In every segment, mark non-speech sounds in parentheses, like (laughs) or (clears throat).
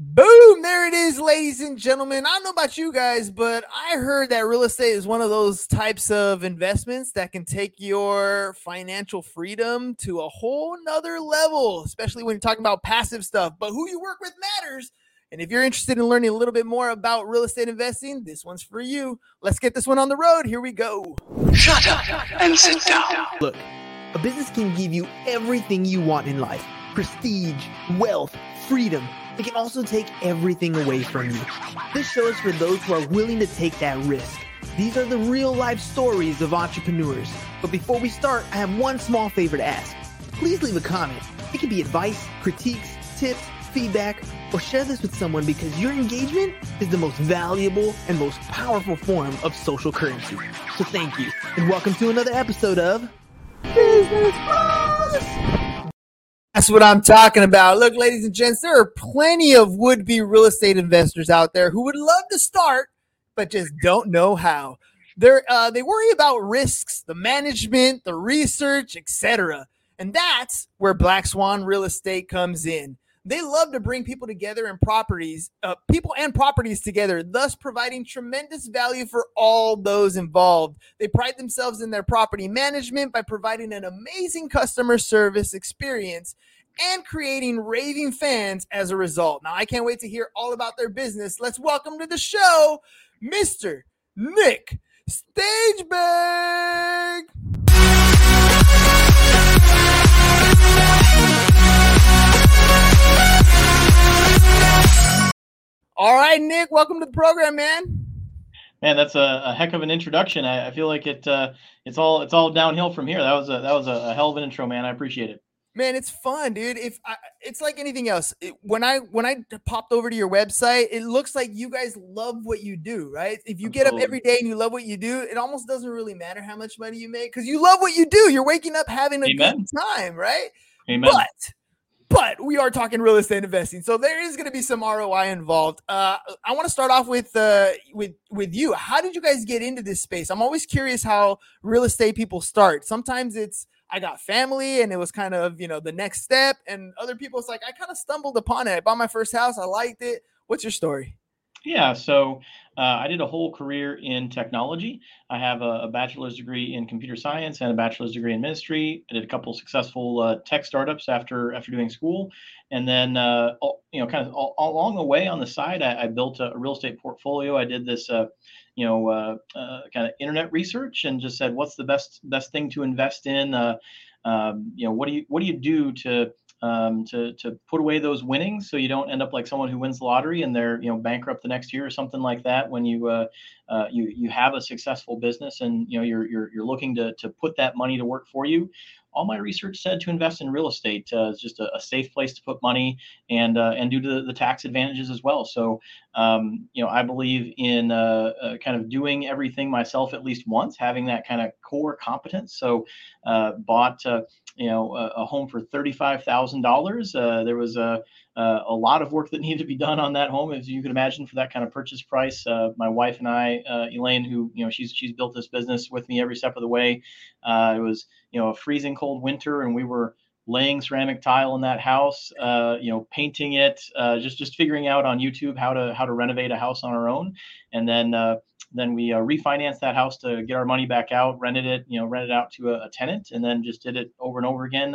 Boom! There it is, ladies and gentlemen. I don't know about you guys, but I heard that real estate is one of those types of investments that can take your financial freedom to a whole nother level, especially when you're talking about passive stuff. But who you work with matters. And if you're interested in learning a little bit more about real estate investing, this one's for you. Let's get this one on the road. Here we go. Shut up and sit down. Look, a business can give you everything you want in life prestige, wealth, freedom it can also take everything away from you. This show is for those who are willing to take that risk. These are the real life stories of entrepreneurs. But before we start, I have one small favor to ask. Please leave a comment. It can be advice, critiques, tips, feedback, or share this with someone because your engagement is the most valuable and most powerful form of social currency. So thank you, and welcome to another episode of Business Buzz! That's what I'm talking about. Look, ladies and gents, there are plenty of would be real estate investors out there who would love to start, but just don't know how. They're, uh, they worry about risks, the management, the research, etc. And that's where Black Swan Real Estate comes in. They love to bring people together and properties, uh, people and properties together, thus providing tremendous value for all those involved. They pride themselves in their property management by providing an amazing customer service experience and creating raving fans as a result. Now, I can't wait to hear all about their business. Let's welcome to the show, Mr. Nick Stageberg. All right, Nick, welcome to the program, man. Man, that's a, a heck of an introduction. I, I feel like it uh, it's all it's all downhill from here. That was a that was a, a hell of an intro, man. I appreciate it. Man, it's fun, dude. If I, it's like anything else, it, when I when I popped over to your website, it looks like you guys love what you do, right? If you get up every day and you love what you do, it almost doesn't really matter how much money you make because you love what you do. You're waking up having a Amen. good time, right? Amen. But but we are talking real estate investing, so there is going to be some ROI involved. Uh, I want to start off with uh, with with you. How did you guys get into this space? I'm always curious how real estate people start. Sometimes it's I got family, and it was kind of you know the next step, and other people it's like I kind of stumbled upon it. I bought my first house, I liked it. What's your story? Yeah, so uh, I did a whole career in technology. I have a, a, bachelor's degree in computer science and a bachelor's degree in ministry. I did a couple successful uh, tech startups after after doing school, and then uh, all, you know, kind of all, along the way on the side, I, I built a, a, real estate portfolio. I did this, uh, you know, uh, uh, kind of internet research and just said, what's the best best thing to invest in? Um, you know, what do you what do you do to um, to to put away those winnings so you don't end up like someone who wins the lottery and they're you know bankrupt the next year or something like that when you uh, uh, you you have a successful business and you know you're you're, you're looking to to put that money to work for you all my research said to invest in real estate uh, is just a, a, safe place to put money and uh, and due to the, the, tax advantages as well. So um, you know I believe in uh, uh kind of doing everything myself at least once, having that kind of core competence. So uh, bought uh, you know a, a, home for thirty five thousand dollars. There was a uh, a lot of work that (laughs) needed to be done on that home, as you can imagine, for that kind of purchase price. Uh, my wife and I, uh, Elaine, who you know she's she's built this business with me every step of the way. Uh, it was you know a freezing cold winter, and we were laying ceramic tile in that house, uh, you know, painting it, uh, just just figuring out on YouTube how to how to renovate a house on our own, and then then we refinanced that house to get our money back out, rented it, you know, rented out to a, a tenant, and then just did it over and over again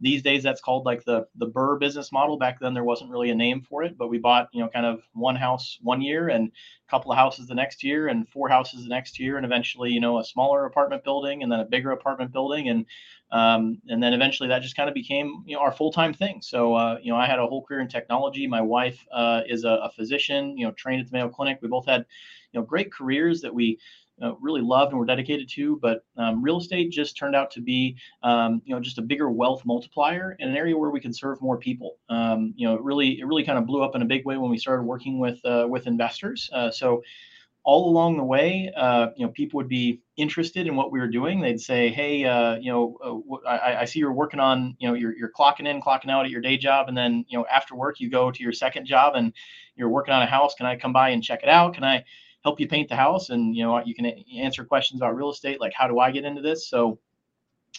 these days that's called like the the BRRRR business model. Back then there wasn't really a name for it, but we bought you know kind of one house one year and a couple of houses the next year and four houses the next year and eventually you know a smaller apartment building and then a bigger apartment building and um, and then eventually that just kind of became you know our full-time thing. So uh, you know I had a whole career in technology. My wife uh, is a, a physician, you know trained at the Mayo Clinic. We both had you know great careers that we uh, really loved and were dedicated to. But um, real estate just turned out to be, um, you know, just a bigger wealth multiplier in an area where we can serve more people. Um, you know, it really, it really kind of blew up in a big way when we started working with uh, with investors. Uh, so all along the way, uh, you know, people would be interested in what we were doing. They'd say, "Hey, uh, you know, uh, I, I, see you're working on, you know, you're, you're clocking in, clocking out at your day job, and then, you know, after work you go to your second job and you're working on a house. Can I come by and check it out? Can I, help you paint the house and you know you can answer questions about real estate like how do i get into this so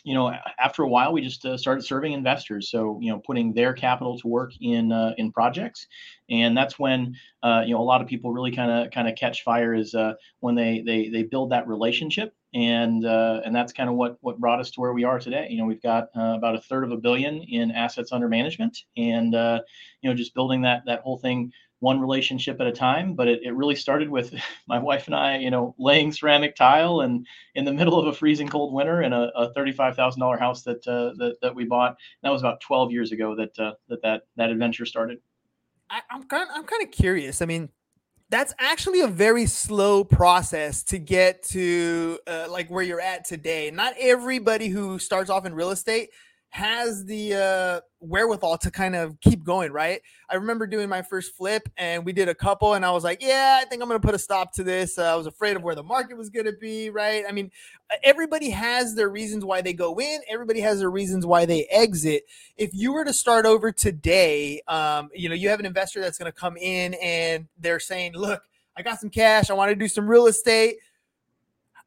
you know, after a while, we just uh, started serving investors. So, you know, putting their capital to work in uh, in projects, and that's when uh, you know a lot of people really kind of kind of catch fire is uh, when they they they build that relationship, and uh, and that's kind of what what brought us to where we are today. You know, we've got uh, about a third of a billion in assets under management, and you know, just building that that whole thing one relationship at a time. But it, it really started with (laughs) my wife and I, you know, laying ceramic tile and in the middle of a freezing cold winter in a, a thirty-five thousand dollar house that, uh, that that we bought. That was about twelve years ago that uh, that that that adventure started. I, I'm kind I'm kind of curious. I mean, that's actually a very slow process to get to uh, like where you're at today. Not everybody who starts off in real estate has the uh, wherewithal to kind of keep going, right? I remember doing my first flip and we did a couple, and I was like, yeah, I think I'm going to put a stop to this. Uh, I was afraid of where the market was going to be, right? I mean, everybody has their reasons why they go in, everybody has their reasons why they exit. If you were to start over today, um, you know, you have an investor that's going to come in and they're saying, look, I got some cash, I want to do some real estate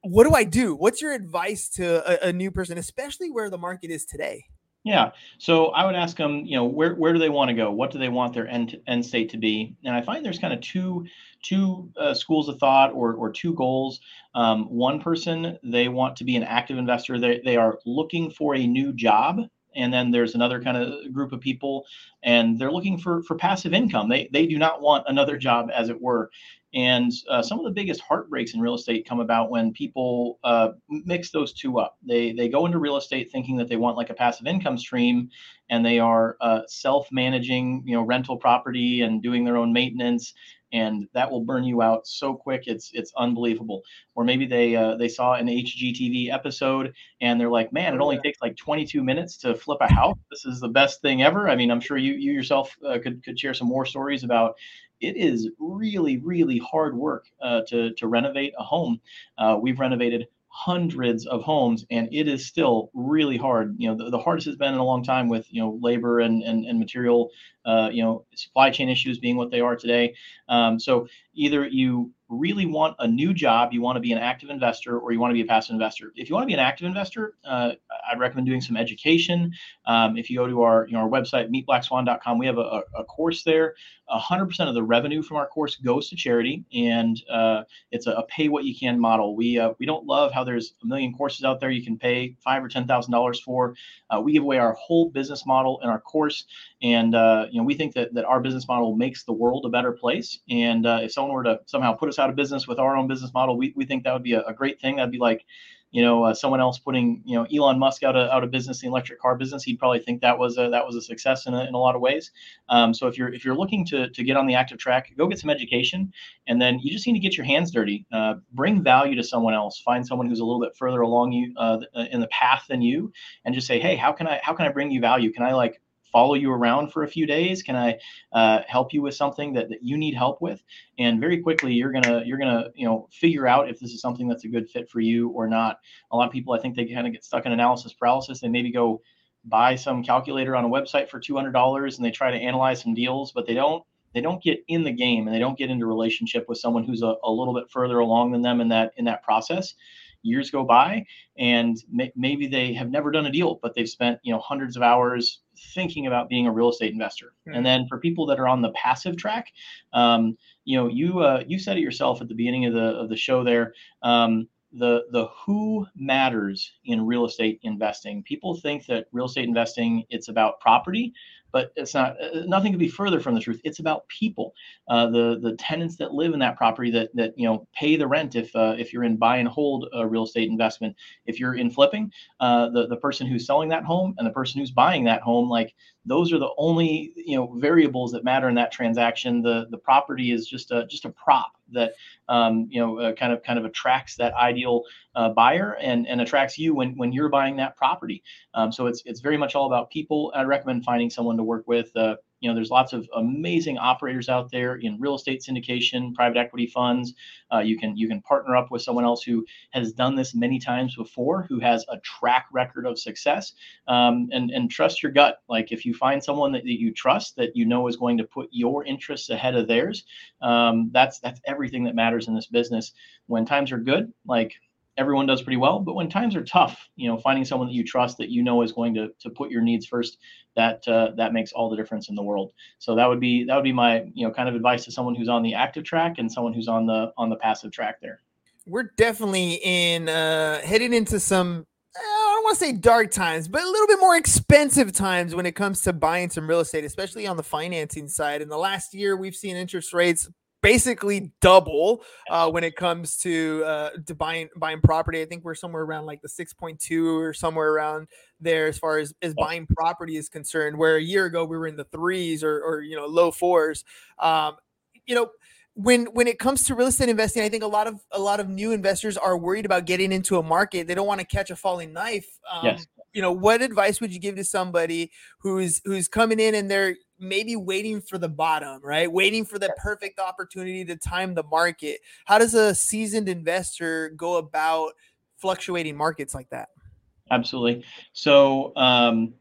what do I do? What's your advice to a, a, new person, especially where the market is today? Yeah. So I would ask them, you know, where, where do they want to go? What do they want their end, end state to be? And I find there's kind of two two uh, schools of thought or, or two goals. Um, one person, they want to be an active investor. They, they are looking for a new job and then there's another kind of group of people and they're looking for for passive income they they do not want another job as it were and uh, some of the biggest heartbreaks in real estate come about when people uh, mix those two up. They they go into real estate thinking that they want like a passive income stream, and they are uh, self-managing, you know, rental property and doing their own maintenance, and that will burn you out so quick. It's it's unbelievable. Or maybe they uh, they saw an HGTV episode and they're like, man, it only takes like 22 minutes to flip a house. This is the best thing ever. I mean, I'm sure you you yourself uh, could could share some more stories about it is really, really hard work uh, to, to renovate a home. Uh, we've renovated hundreds of homes and it is still really hard. You know the, the hardest has been in a long time with you know labor and and, and material uh, you know supply chain issues being what they are today. Um, so either you really want a new job, you want to be an active investor, or you want to be a passive investor. If you want to be an active investor, uh, I'd recommend doing some education. Um, if you go to our you know our website meetblackswan.com, we have a, a course there. 100% of the revenue from our course goes to charity, and uh, it's a, a, pay what you can model. We uh, we don't love how there's a million courses out there you can pay five or ten thousand dollars for. Uh, we give away our whole business model in our course, and uh, you know we think that that our business model makes the world a better place. And uh, if someone were to somehow put us out of business with our own business model, we, we think that would be a, a great thing. That'd be like, you know, uh, someone else putting, you know, Elon Musk out of, out of business, the electric car business, he'd probably think that was a, that was a success in a, in a lot of ways. Um, so if you're if you're looking to to get on the active track, go get some education, and then you just need to get your hands dirty. Uh, bring value to someone else. Find someone who's a little bit further along you uh, in the path than you, and just say, hey, how can I how can I bring you value? Can I like follow you around for a few days? Can I uh, help you with something that, that you need help with? And very quickly, you're gonna you're gonna you know figure out if this is something that's a good fit for you or not. A lot of people, I think, they kind of get stuck in analysis paralysis. They maybe go buy some calculator on a website for $200 and they try to analyze some deals, but they don't they don't get in the game and they don't get into relationship with someone who's a, a little bit further along than them in that in that process years go by and may, maybe they have never done a deal but they've spent you know hundreds of hours thinking about being a real estate investor mm-hmm. and then for people that are on the passive track um, you know you uh, you said it yourself at the beginning of the of the show there um, the the who matters in real estate investing people think that real estate investing it's about property but it's not uh, nothing could be further from the truth. It's about people uh, the the tenants that live in that property that that you know pay the rent if uh, if you're in buy and hold a real estate investment. If you're in flipping uh, the the person who's selling that home and the person who's buying that home like those are the only you know variables that matter in that transaction. The the property is just a just a prop that um, you know uh, kind of kind of attracts that ideal uh, buyer and and attracts you when when you're buying that property um, so it's it's very much all about people i recommend finding someone to work with uh, you know, there's lots of amazing operators out there in real estate syndication, private equity funds. Uh, you can you can partner up with someone else who has done this many times before, who has a track record of success, um, and and trust your gut. Like if you find someone that, that you trust, that you know is going to put your interests ahead of theirs, um, that's that's everything that matters in this business. When times are good, like everyone does pretty well. But when times are tough, you know, finding someone that you trust that you know is going to to put your needs first, that uh, that makes all the difference in the world. So that would be that would be my you know kind of advice to someone who's on the active track and someone who's on the on the passive track there. We're definitely in uh, heading into some I don't want to say dark times, but a little bit more expensive times when it comes to buying some real estate, especially on the financing side. In the last year, we've seen interest rates basically double uh, when it comes to uh, to buying buying property. I think we're somewhere around like the six point two or somewhere around there as far as as buying property is concerned. Where a year ago we were in the threes or or you know low fours. Um, you know when when it comes to real estate investing, I think a lot of a lot of new investors are worried about getting into a market. They don't want to catch a falling knife. Um, yes. You know, what advice would you give to somebody who's who's coming in and they're maybe waiting for the bottom, right? Waiting for the perfect opportunity to time the market. How does a seasoned investor go about fluctuating markets like that? Absolutely. So um,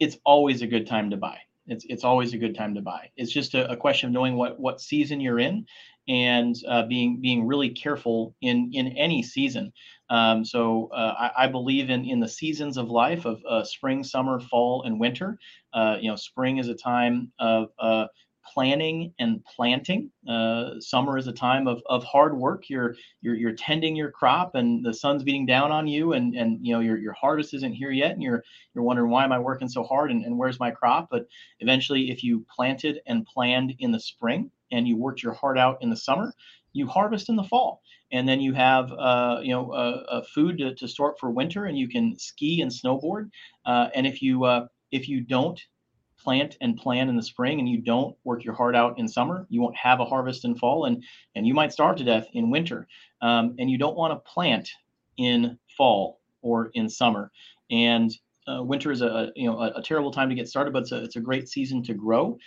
it's always a good time to buy it's it's always a good time to buy. It's just a, a question of knowing what what season you're in and uh, being being really careful in in any season. Um, so uh, I, I, believe in in the seasons of life of uh, spring, summer, fall, and winter. Uh, you know, spring is a time of uh, planning and planting. Uh, summer is a time of, of hard work. You're, you're you're tending your crop, and the sun's beating down on you, and and you know your your harvest isn't here yet, and you're you're wondering why am I working so hard, and, and where's my crop? But eventually, if you planted and planned in the spring, and you worked your heart out in the summer, you harvest in the fall and then you have uh, you know uh, food to, to store up for winter and you can ski and snowboard uh, and if you uh, if you don't plant and plan in the spring and you don't work your heart out in summer, you won't have a harvest in fall and and you might starve to death in winter. Um, and you don't want to plant in fall or in summer. And uh, winter is a you know a, a, terrible time to get started, but it's a, it's a great season to grow.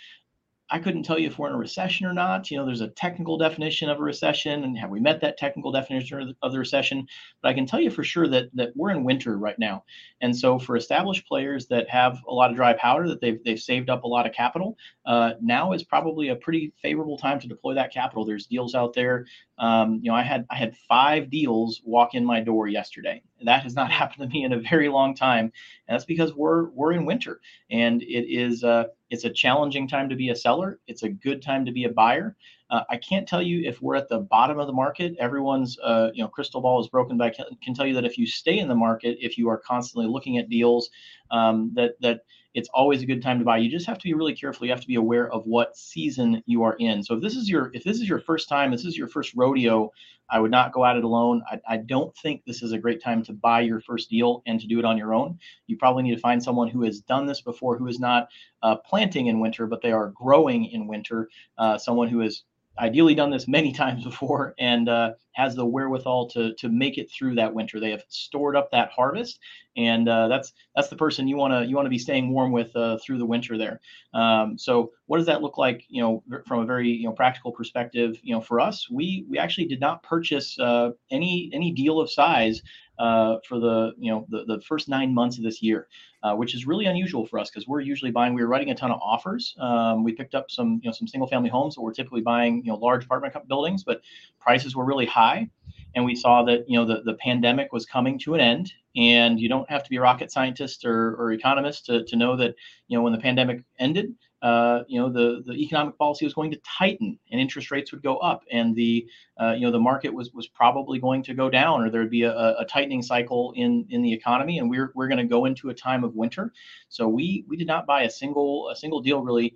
I couldn't tell you if we're in a recession or not. You know, there's a technical definition of a recession, and have we met that technical definition of the recession? But I can tell you for sure that that we're in winter right now. And so, for established players that have a lot of dry powder, that they've they've saved up a lot of capital, uh, now is probably a pretty favorable time to deploy that capital. There's deals out there. Um, you know, I had I had five deals walk in my door yesterday. That has not (laughs) happened to me in a very long time, and that's because we're we're in winter, and it is uh, it's a challenging time to be a seller. It's a good time to be a buyer. Uh, I can't tell you if we're at the bottom of the market. Everyone's uh, you know crystal ball is broken, but I can, can, tell you that if you stay in the market, if you are constantly looking at deals, um, that that it's always a good time to buy. You just have to be really careful. You have to be aware of what season you are in. So if this is your if this is your first time, this is your first rodeo, I would not go at it alone. I, I don't think this is a great time to buy your first deal and to do it on your own. You probably need to find someone who has done this before, who is not uh, planting in winter, but they are growing in winter. Uh, someone who is ideally done this many (laughs) times before and uh, has the wherewithal to to make it through that winter. They have stored up that harvest, and uh, that's that's the person you want to you want to be staying warm with uh, through the winter there. Um, so what does that look like? You know, from a very you know practical perspective, you know, for us, we we actually did not purchase uh, any any deal of size uh, for the you know the, the first nine months of this year, uh, which is really unusual for us because we're usually buying. We were writing a ton of offers. Um, we picked up some you know some single family homes, so we're typically buying you know large apartment buildings, but prices were really high, and we saw that you know the, the pandemic was coming to an end, and you don't have to be a rocket scientist or, or economist to, to know that you know when the pandemic ended uh, you know, the, the economic policy was going to tighten and interest rates would go up and the, uh, you know, the market was, was probably going to go down or there'd be a, a tightening cycle in, in the economy. And we're, we're going to go into a time of winter. So we, we did not buy a single, a single deal really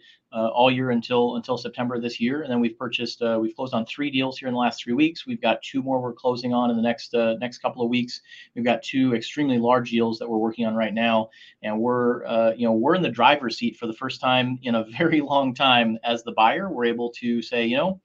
all year until until September this year, and then we've purchased uh, we've closed on three deals here in the last three weeks. We've got two more we're closing on in the next uh, next couple of weeks. We've got two extremely large deals that we're working on right now, and we're uh, you know we're in the driver's seat for the first time in a (laughs) very long time as the buyer. We're able to say you know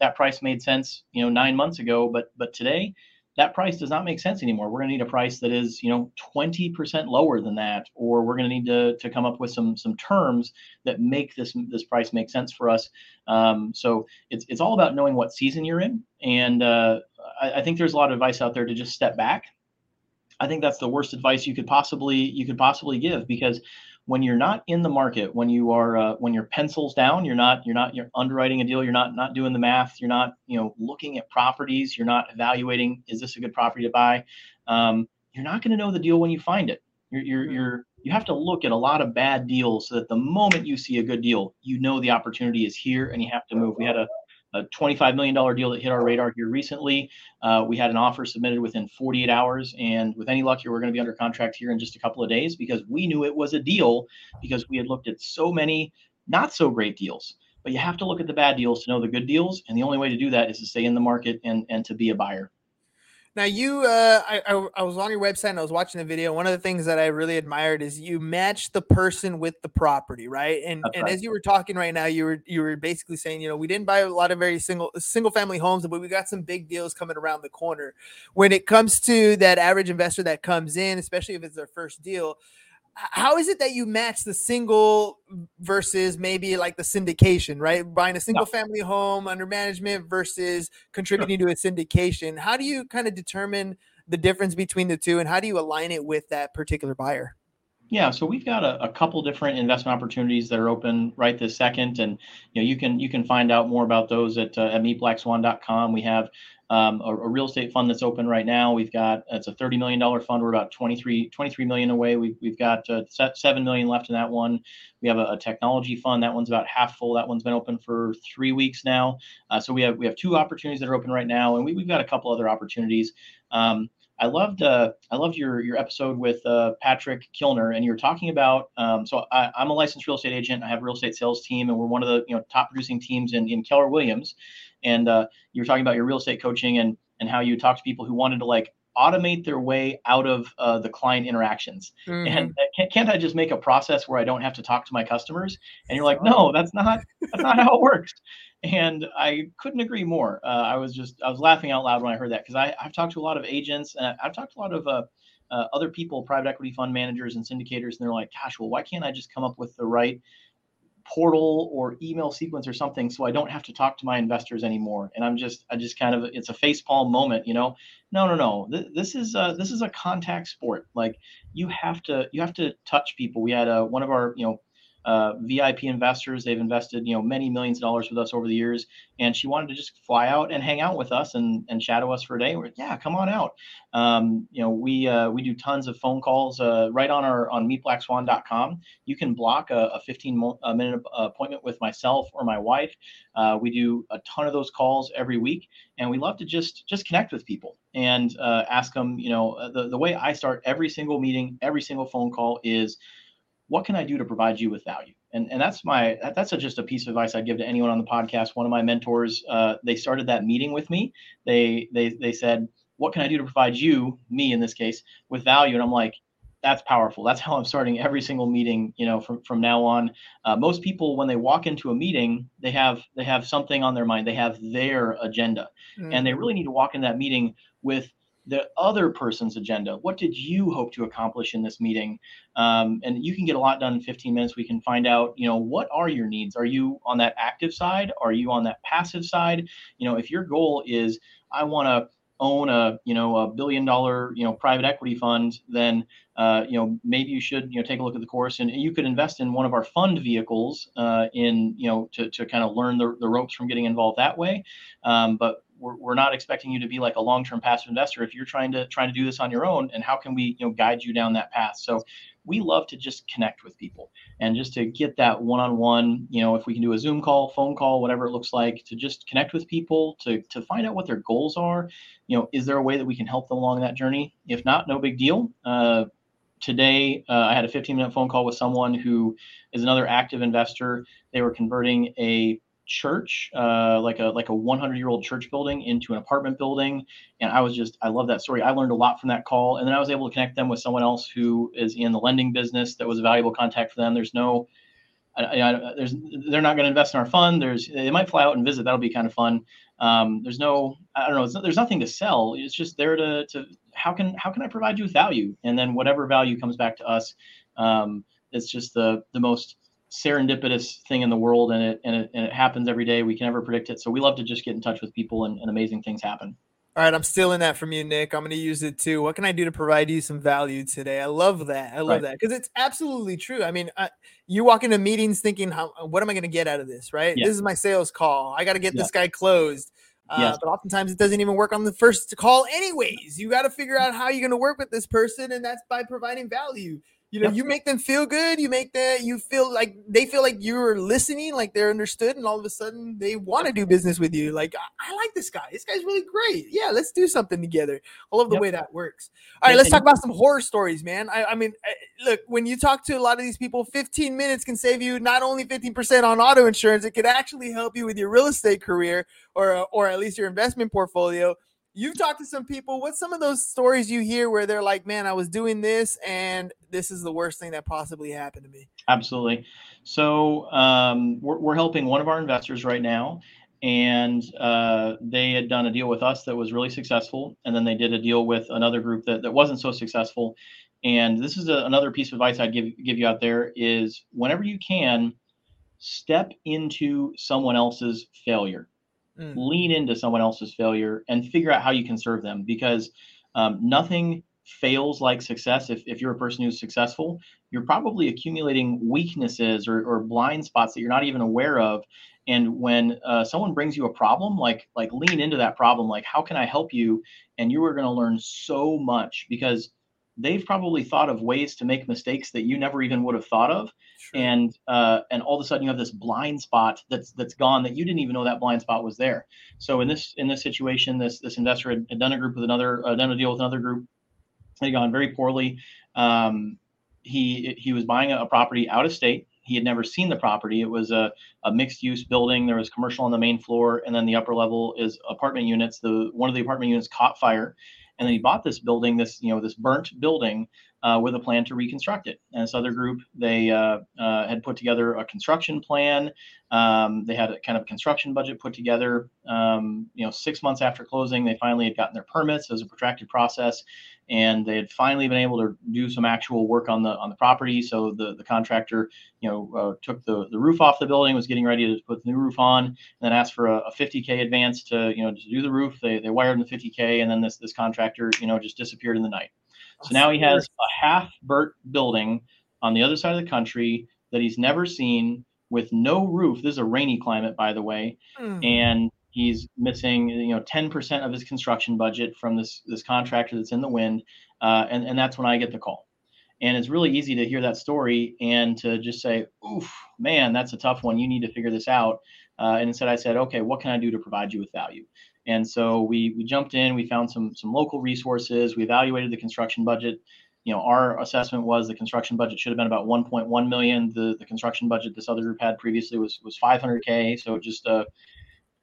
that price made sense you know nine months ago, but but today that price does not make sense anymore. We're going to need a price that is, you know, 20% lower than that, or we're going to need to, to come up with some some terms that make this this price make sense for us. Um, so it's it's all about knowing what season you're in, and uh, I, I think there's a lot of advice out there to just step back. I think that's the worst advice you could possibly you could possibly give because when you're not in the market, when you are uh, when your pencils down, you're not you're not you're underwriting a deal, you're not not doing the math, you're not you know looking at properties, you're not evaluating is this a good property to buy. Um, you're not going to know the deal when you find it. You're you're Mm-hmm. you're you have to look at a lot of bad deals so that the moment you see a good deal, you know the opportunity is here and you have to move. We had a a $25 million deal that hit our radar here recently. Uh, we had an offer submitted within 48 hours, and with any luck here, we're going to be under contract here in just a couple of days because we knew it was a deal because we had looked at so many not so great deals. But you have to look at the bad deals to know the good deals, and the only way to do that is to stay in the market and and to be a buyer. Now you, uh, I, I, I was on your website and I was watching the video. One of the things that I really admired is you match the person with the property, right? And That's and right. as you were talking right now, you were you were basically saying, you know, we didn't buy a lot of very single single family homes, but we got some big deals coming around the corner. When it comes to that average investor that comes in, especially if it's their first deal, how is it that you match the single versus maybe like the syndication, right? Buying a single family home under management versus contributing to a syndication. How do you kind of determine the difference between the two and how do you align it with that particular buyer? Yeah, so we've got a, a couple different investment opportunities that are open right this second, and you know you can you can find out more about those at uh, at meetblackswan.com. We have um, a, a real estate fund that's open right now. We've got it's a thirty million dollar fund. We're about 23, 23 million away. We've we've got uh, seven million left in that one. We have a, a technology fund. That one's about half full. That one's been open for three weeks now. Uh, so we have we have two opportunities that are open right now, and we, we've got a couple other opportunities. Um, I loved uh, I loved your your episode with uh, Patrick Kilner, and you were talking about. Um, so I, I'm a licensed real estate agent. I have a real estate sales team, and we're one of the you know top producing teams in, in Keller Williams. And uh, you were talking about your real estate coaching and and how you talk to people who wanted to like automate their way out of uh, the client interactions. Mm-hmm. And can't, can't I just make a process where I don't have to talk to my customers? And you're like, no, that's not that's not how it works. And I couldn't agree more. Uh, I was just I was laughing out loud when I heard that because I've talked to a lot of agents and I've talked to a lot of uh, uh, other people, private equity fund managers and syndicators, and they're like, gosh, well, why can't I just come up with the right portal or email sequence or something so I don't have to talk to my investors anymore? And I'm just I just kind of it's a facepalm moment, you know. No, no, no. Th- this is uh, this is a contact sport. Like you have to you have to touch people. We had a, one of our you know uh, VIP investors. They've invested, you know, many millions of dollars with us over the years, and she wanted to just fly out and hang out with us and and shadow us for a day. We're yeah, come on out. Um, you know, we uh, we do tons of phone calls uh, right on our on meetblackswan.com. You can block a, a 15 mo- a minute appointment with myself or my wife. Uh, we do a ton of those calls every week, and we love to just just connect with people and uh, ask them. You know, the the way I start every single meeting, every single phone call is what can I do to provide you with value? And, and that's my that's a, just a piece of advice I'd give to anyone on the podcast. One of my mentors, uh, they started that meeting with me. They they they said, "What can I do to provide you, me in this case, with value?" And I'm like, "That's powerful. That's how I'm starting every single meeting. You know, from from now on. Uh, most people, when they walk into a meeting, they have they have something on their mind. They have their agenda, and they really need to walk in that meeting with the other person's agenda. What did you hope to accomplish in this meeting? Um, and you can get a lot done in 15 minutes. We can find out, you know, what are your needs? Are you on that active side? Are you on that passive side? You know, if your goal is, I want to own a, you know, a billion dollar, you know, private equity fund, then, uh, you know, maybe you should, you know, take a look at the course and you could invest in one of our fund vehicles uh, in, you know, to, to kind of learn the, the ropes from getting involved that way. Um, but we're, we're not expecting you to be like a long-term passive investor if you're trying to trying to do this on your own and how can we you know guide you down that path? So we love to just connect with people and just to get that one-on-one you know if we can do a zoom call phone call whatever it looks like to just connect with people to to find out what their goals are. You know is there a way that we can help them along that journey? If not no big deal. Uh, today uh, i had a 15 minute phone call with someone who is another active investor. They were converting a church, uh, like a like a 100 year old church building into an apartment building, and I was just I love that story. I learned a lot from that call, and then I was able to connect them with someone else who is in the lending business that was a valuable contact for them. There's no, I, I, there's they're not going to invest in our fund. There's they might fly out and visit. That'll be kind of fun. Um, there's no I don't know. there's nothing to sell. It's just there to to how can how can I provide you with value, and then whatever value comes back to us. Um, it's just the the most serendipitous thing in the world and it, and it and it happens every day we can never predict it so we love to just get in touch with people and, and amazing things happen All right, I'm stealing that from you, Nick. I'm going to use it too. What can I do to provide you some value today? I love that. I love Right. that because it's absolutely true. I mean, I, you walk into meetings thinking, "How? What am I going to get out of this?" Right? Yeah. This is my sales call. I got to get Yeah. this guy closed. Uh, Yes. But oftentimes it doesn't even work on the first call, anyways. You got to figure out how you're going to work with this person, and that's by providing value. You know, Yep. you make them feel good. You make that you feel like they feel like you're listening, like they're understood, and all of a sudden they want to do business with you. Like, I, I like this guy. This guy's really great. Yeah, let's do something together. I love the Yep. way that works. All right, let's talk about some horror stories, man. I, I mean, I, look, when you talk to a lot of these people, 15 minutes can save you not only 15% on auto insurance, it could actually help you with your real estate career or or at least your investment portfolio. You've talked to some people. What's some of those stories you hear where they're like, "Man, I was doing this, and this is the worst thing that possibly happened to me." Absolutely. So um, we're, we're helping one of our investors right now, and uh, they had done a deal with us that was really successful, and then they did a deal with another group that, that wasn't so successful. And this is a, another piece of advice I'd give give you out there is whenever you can, step into someone else's failure Mm. lean into someone else's failure and figure out how you can serve them because um, nothing fails like success. If, if you're a person who's successful you're probably accumulating weaknesses or, or blind spots that you're not even aware of. And when uh, someone brings you a problem like like lean into that problem like how can i help you? And you are going to learn so much because they've probably thought of ways to make mistakes that you never even would have thought of True. and uh, and all of a sudden you have this blind spot that's that's gone that you didn't even know that blind spot was there. So in this in this situation, this this investor had, done a group with another uh, done a deal with another group. Had gone very poorly. Um, he he was buying a, a property out of state. He had never seen the property. It was a, a mixed use building. There was commercial on the main floor, and then the upper level is apartment units. The one of the apartment units caught fire, and then he bought this building, this you know this burnt building, uh, with a plan to reconstruct it. And this other group, they uh, uh, had put together a construction plan. Um, they had a kind of construction budget put together. Um, you know, six months after closing, they finally had gotten their permits. It was a protracted process, and they had finally been able to do some actual work on the on the property. So the the contractor, you know, uh, took the the roof off the building, was getting ready to put the new roof on, and then asked for a, a 50k advance to you know to do the roof. They they wired in the 50k, and then this this contractor, you know, just disappeared in the night. So now he has a half burnt building on the other side of the country that he's never seen with no roof. This is a rainy climate, by the way, Mm. and he's missing you know 10% of his construction budget from this this contractor that's in the wind, uh, and and that's when I get the call. And it's really easy to hear that story and to just say, "Oof, man, that's a tough one. You need to figure this out." Uh, and instead, I said, "Okay, what can I do to provide you with value?" And so we we jumped in. We found some some local resources. We evaluated the construction budget. You know, our assessment was the construction budget should have been about 1.1 million. The the construction budget this other group had previously was was 500k. So just a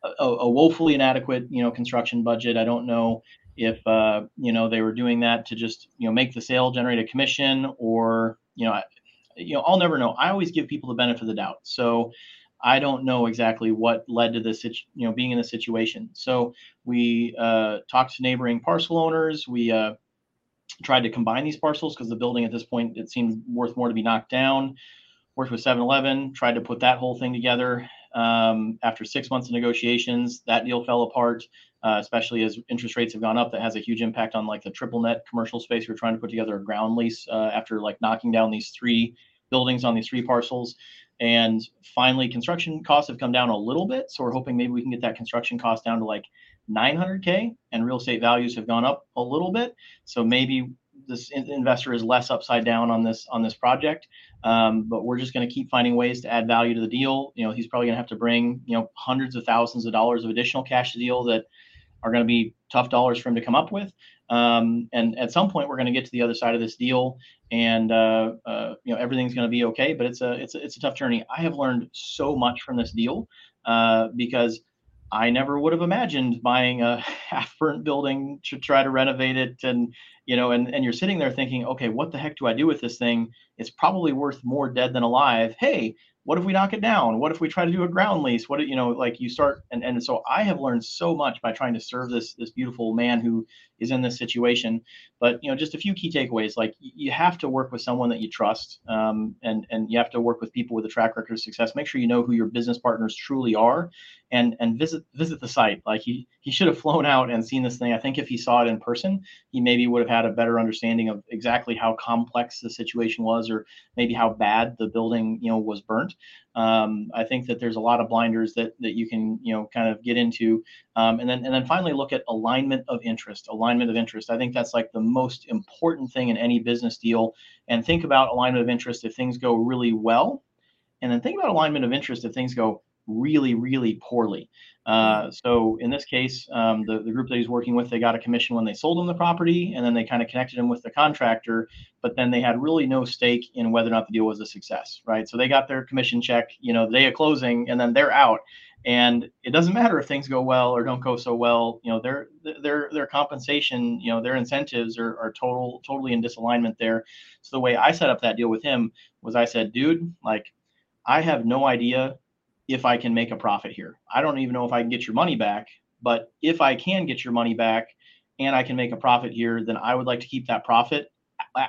a, a woefully inadequate you know construction budget. I don't know if uh, you know they were doing that to just you know make the sale, generate a commission, or you know, I, you know, I'll never know. I always give people the benefit of the doubt. So I don't know exactly what led to this, you know, being in this situation. So we uh, talked to neighboring parcel owners. We uh, tried to combine these parcels because the building at this point it seemed worth more to be knocked down. Worked with 7-Eleven, tried to put that whole thing together. Um, after six months of negotiations, that deal fell apart. Uh, especially as interest rates have gone up, that has a huge impact on like the triple net commercial space. We are trying to put together a ground lease uh, after like knocking down these three buildings on these three parcels. And finally, construction costs have come down a little bit. So we're hoping maybe we can get that construction cost down to like 900K and real estate values have gone up a little bit. So maybe this in- investor is less upside down on this on this project. Um, but we're just going to keep finding ways to add value to the deal. You know, he's probably going to have to bring, you know, hundreds of thousands of dollars of additional cash to deal that are going to be tough dollars for him to come up with. Um, and at some point, we're going to get to the other side of this deal, and uh, uh, you know everything's going to be okay. But it's a it's a, it's a tough journey. I have learned so much from this deal uh, because I never would have imagined buying a (laughs) half burnt building to try to renovate it, and you know, and and you're sitting there thinking, okay, what the heck do I do with this thing? It's probably worth more dead than alive. Hey, what if we knock it down? What if we try to do a ground lease? What you know, like you start and and so I have learned so much by trying to serve this this beautiful man who is in this situation. but you know, just a few key takeaways. Like you have to work with someone that you trust, um, and and you have to work with people with a track record of success. Make sure you know who your business partners truly are, and and visit visit the site. Like he he should have (laughs) flown out and seen this thing. I think if he saw it in person, he maybe would have had a better understanding of exactly how complex the situation was, or maybe how bad the building you know was burnt. Um, I think that there's a lot of blinders that that you can you know kind of get into, um, and then and then finally look at alignment of interest. Alignment of interest. I think that's like the most important thing in any business deal. And think about alignment of interest if things go really well, and then think about alignment of interest if things go really really poorly. Uh, so in this case, um, the, the group that he's working with, they got a commission when they sold him the property, and then they kind of connected him with the contractor, but then they had really no stake in whether or not the deal was a success, right? So they got their commission check, you know, the day of closing, and then they're out. And it doesn't matter if things go well or don't go so well, you know, their their their compensation, you know, their incentives are, are total totally in disalignment there. So the way I set up that deal with him was I said, dude, like I have no idea if I can make a profit here. I don't even know if I can get your money back, but if I can get your money back and I can make a profit here, then I would like to keep that profit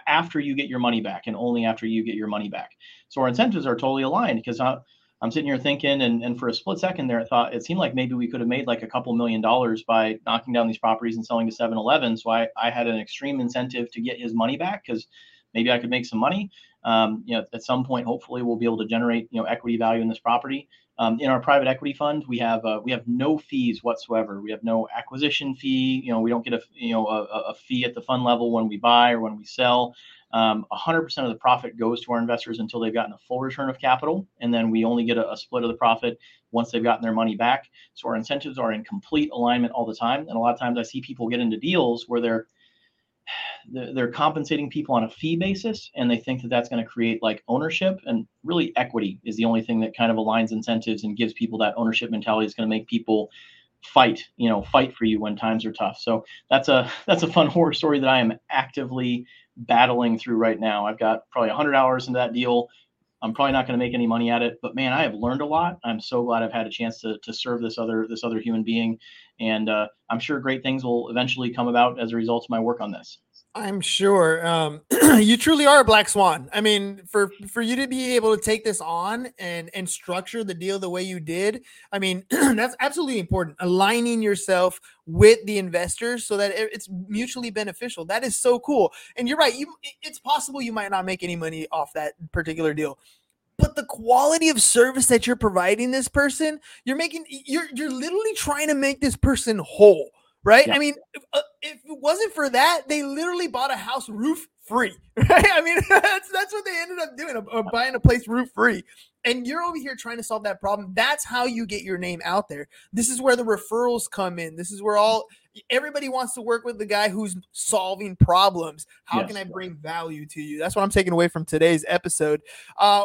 after you get your money back and only after you get your money back. So our incentives are totally aligned because I'm sitting here thinking, and, and for a split second there, I thought it seemed like maybe we could have made like a couple million dollars by knocking down these properties and selling to 7 Eleven. So I, I had an extreme incentive to get his money back because maybe I could make some money. Um, you know, at some point, hopefully, we'll be able to generate you know equity value in this property. Um, in our private equity fund, we have uh, we have no fees whatsoever. We have no acquisition fee. You know, we don't get a you know a, a fee at the fund level when we buy or when we sell. Um, 100% of the profit goes to our investors until they've gotten a full return of capital, and then we only get a, a split of the profit once they've gotten their money back. So our incentives are in complete alignment all the time. And a lot of times, I see people get into deals where they're they're compensating people on a fee basis and they think that that's going to create like ownership and really equity is the only thing that kind of aligns incentives and gives people that ownership mentality is going to make people fight you know fight for you when times are tough. So that's a (laughs) that's a fun horror story that i am actively battling through right now. I've got probably 100 hours into that deal. I'm probably not going to make any money at it but man i have learned a lot. I'm so glad i've had a chance to, to serve this other this other human being and uh, i'm sure great things will eventually come about as a result of my work on this I'm sure um, (clears throat) you truly are a black swan. I mean, for for you to be able to take this on and and structure the deal the way you did, I mean, (clears throat) that's absolutely important. Aligning yourself with the investors so that it's mutually beneficial. That is so cool. And you're right. You, it's possible you might not make any money off that particular deal, but the quality of service that you're providing this person, you're making you're you're literally trying to make this person whole right? Yeah. I mean, if, it wasn't for that, they literally bought a house roof free, (laughs) right? I mean, (laughs) that's that's what they ended up doing, uh, buying a place roof free. And you're over here trying to solve that problem. That's how you get your name out there. This is where the referrals come in. This is where all everybody wants to work with the guy who's solving problems. How yes. can I bring value to you? That's what I'm taking away from today's episode. Uh,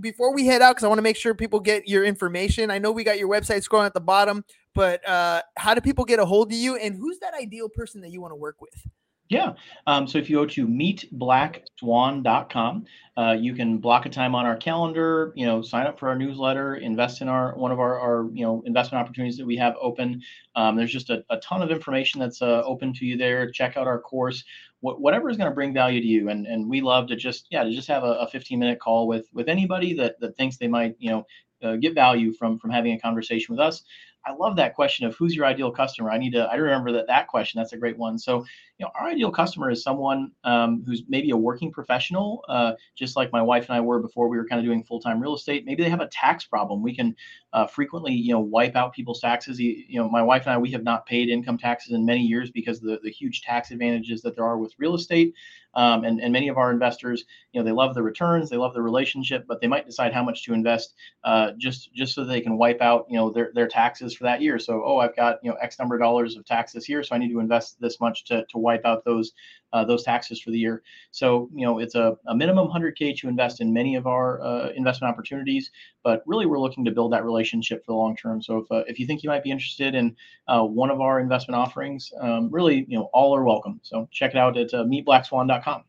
before we head out, because I want to make sure people get your information. I know we got your website scrolling at the bottom, but uh, how do people get a hold of you? And who's that ideal person that you want to work with? Yeah. Um, so if you go to meetblackswan.com, uh, you can block a time on our calendar, you know, sign up for our newsletter, invest in our one of our, our you know, investment opportunities that we have open. Um, there's just a, a, ton of information that's uh, open to you there. Check out our course, wh- whatever is going to bring value to you. And, and we love to just, yeah, to just have a, a 15 minute call with, with anybody that, that thinks they might, you know, uh, get value from from having a conversation with us. I love that question of who's your ideal customer. I need to I remember that that question. That's a great one. So you know, our ideal customer is someone um, who's maybe a working professional, uh, just like my wife and I were before we were kind of doing full time real estate. Maybe they have a tax problem. We can uh, frequently, you know, wipe out people's taxes. You, you, know, my wife and I, we have not paid income taxes in many years because of the, the huge tax advantages that there are with real estate. Um, and, and many of our investors, you know, they love the returns, they love the relationship, but they might decide how much to invest uh, just just so they can wipe out, you know, their, their taxes for that year. So, oh, I've got you know X number of dollars of tax this year, so I need to invest this much to to wipe out those uh, those taxes for the year. So you know it's a, a minimum 100k to invest in many of our uh, investment opportunities, but really we're looking to build that relationship for the long term. So if uh, if you think you might be interested in uh, one of our investment offerings, um, really you know all are welcome. So check it out at uh, meetblackswan.com.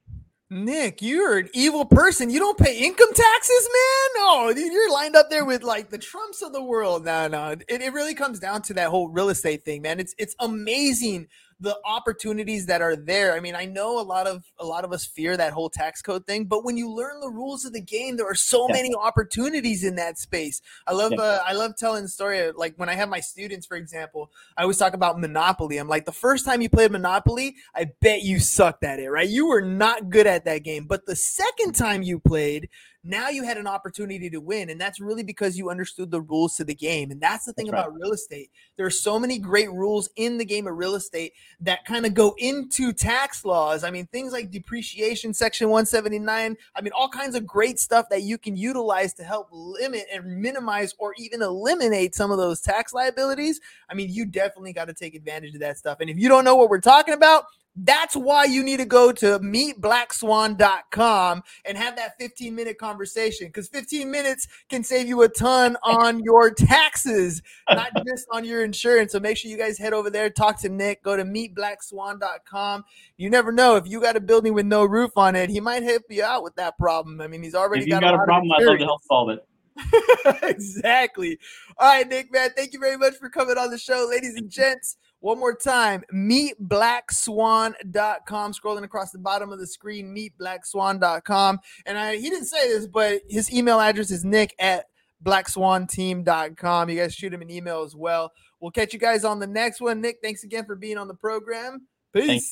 Nick, you're an evil person. You don't pay income taxes, man. No, you're lined up there with like the Trumps of the world. No, no. It, it really comes down to that whole real estate thing, man. It's it's amazing the opportunities that are there. I mean, I know a lot of a lot of us fear that whole tax code thing, but when you learn the rules of the game, there are so yeah. many opportunities in that space. I love yeah. uh, I love telling the story. Like when I have my students, for example, I always talk about Monopoly. I'm like, the first time you played Monopoly, I bet you sucked at it, right? You were not good at that game, but the second time you played, now you had an opportunity to win. And that's really because you understood the rules to the game. And that's the thing that's about right. real estate. There are so many great rules in the game of real estate that kind of go into tax laws. I mean, things like depreciation, section 179. I mean, all kinds of great stuff that you can utilize to help limit and minimize or even eliminate some of those tax liabilities. I mean, you definitely got to take advantage of that stuff. And if you don't know what we're talking about, that's why you need to go to meetblackswan.com and have that 15 minute conversation because 15 minutes can save you a ton (laughs) on your taxes, not just on your insurance. So make sure you guys head over there, talk to Nick, go to meetblackswan.com. You never know if you got a building with no roof on it, he might help you out with that problem. I mean, he's already if you got, got a, a problem. I'd love to help solve it. (laughs) exactly. All right, Nick, man. Thank you very much for coming on the show, ladies and gents. One more time, meetblackswan.com. Scrolling across the bottom of the screen, meetblackswan.com. And I, he didn't say this, but his email address is nick at blackswanteam.com. You guys shoot him an email as well. We'll catch you guys on the next one. Nick, thanks again for being on the program. Peace.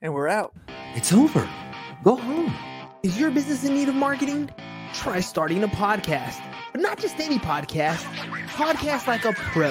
And we're out. It's over. Go home. Is your business in need of marketing? Try starting a podcast, but not just any podcast, podcast like a pro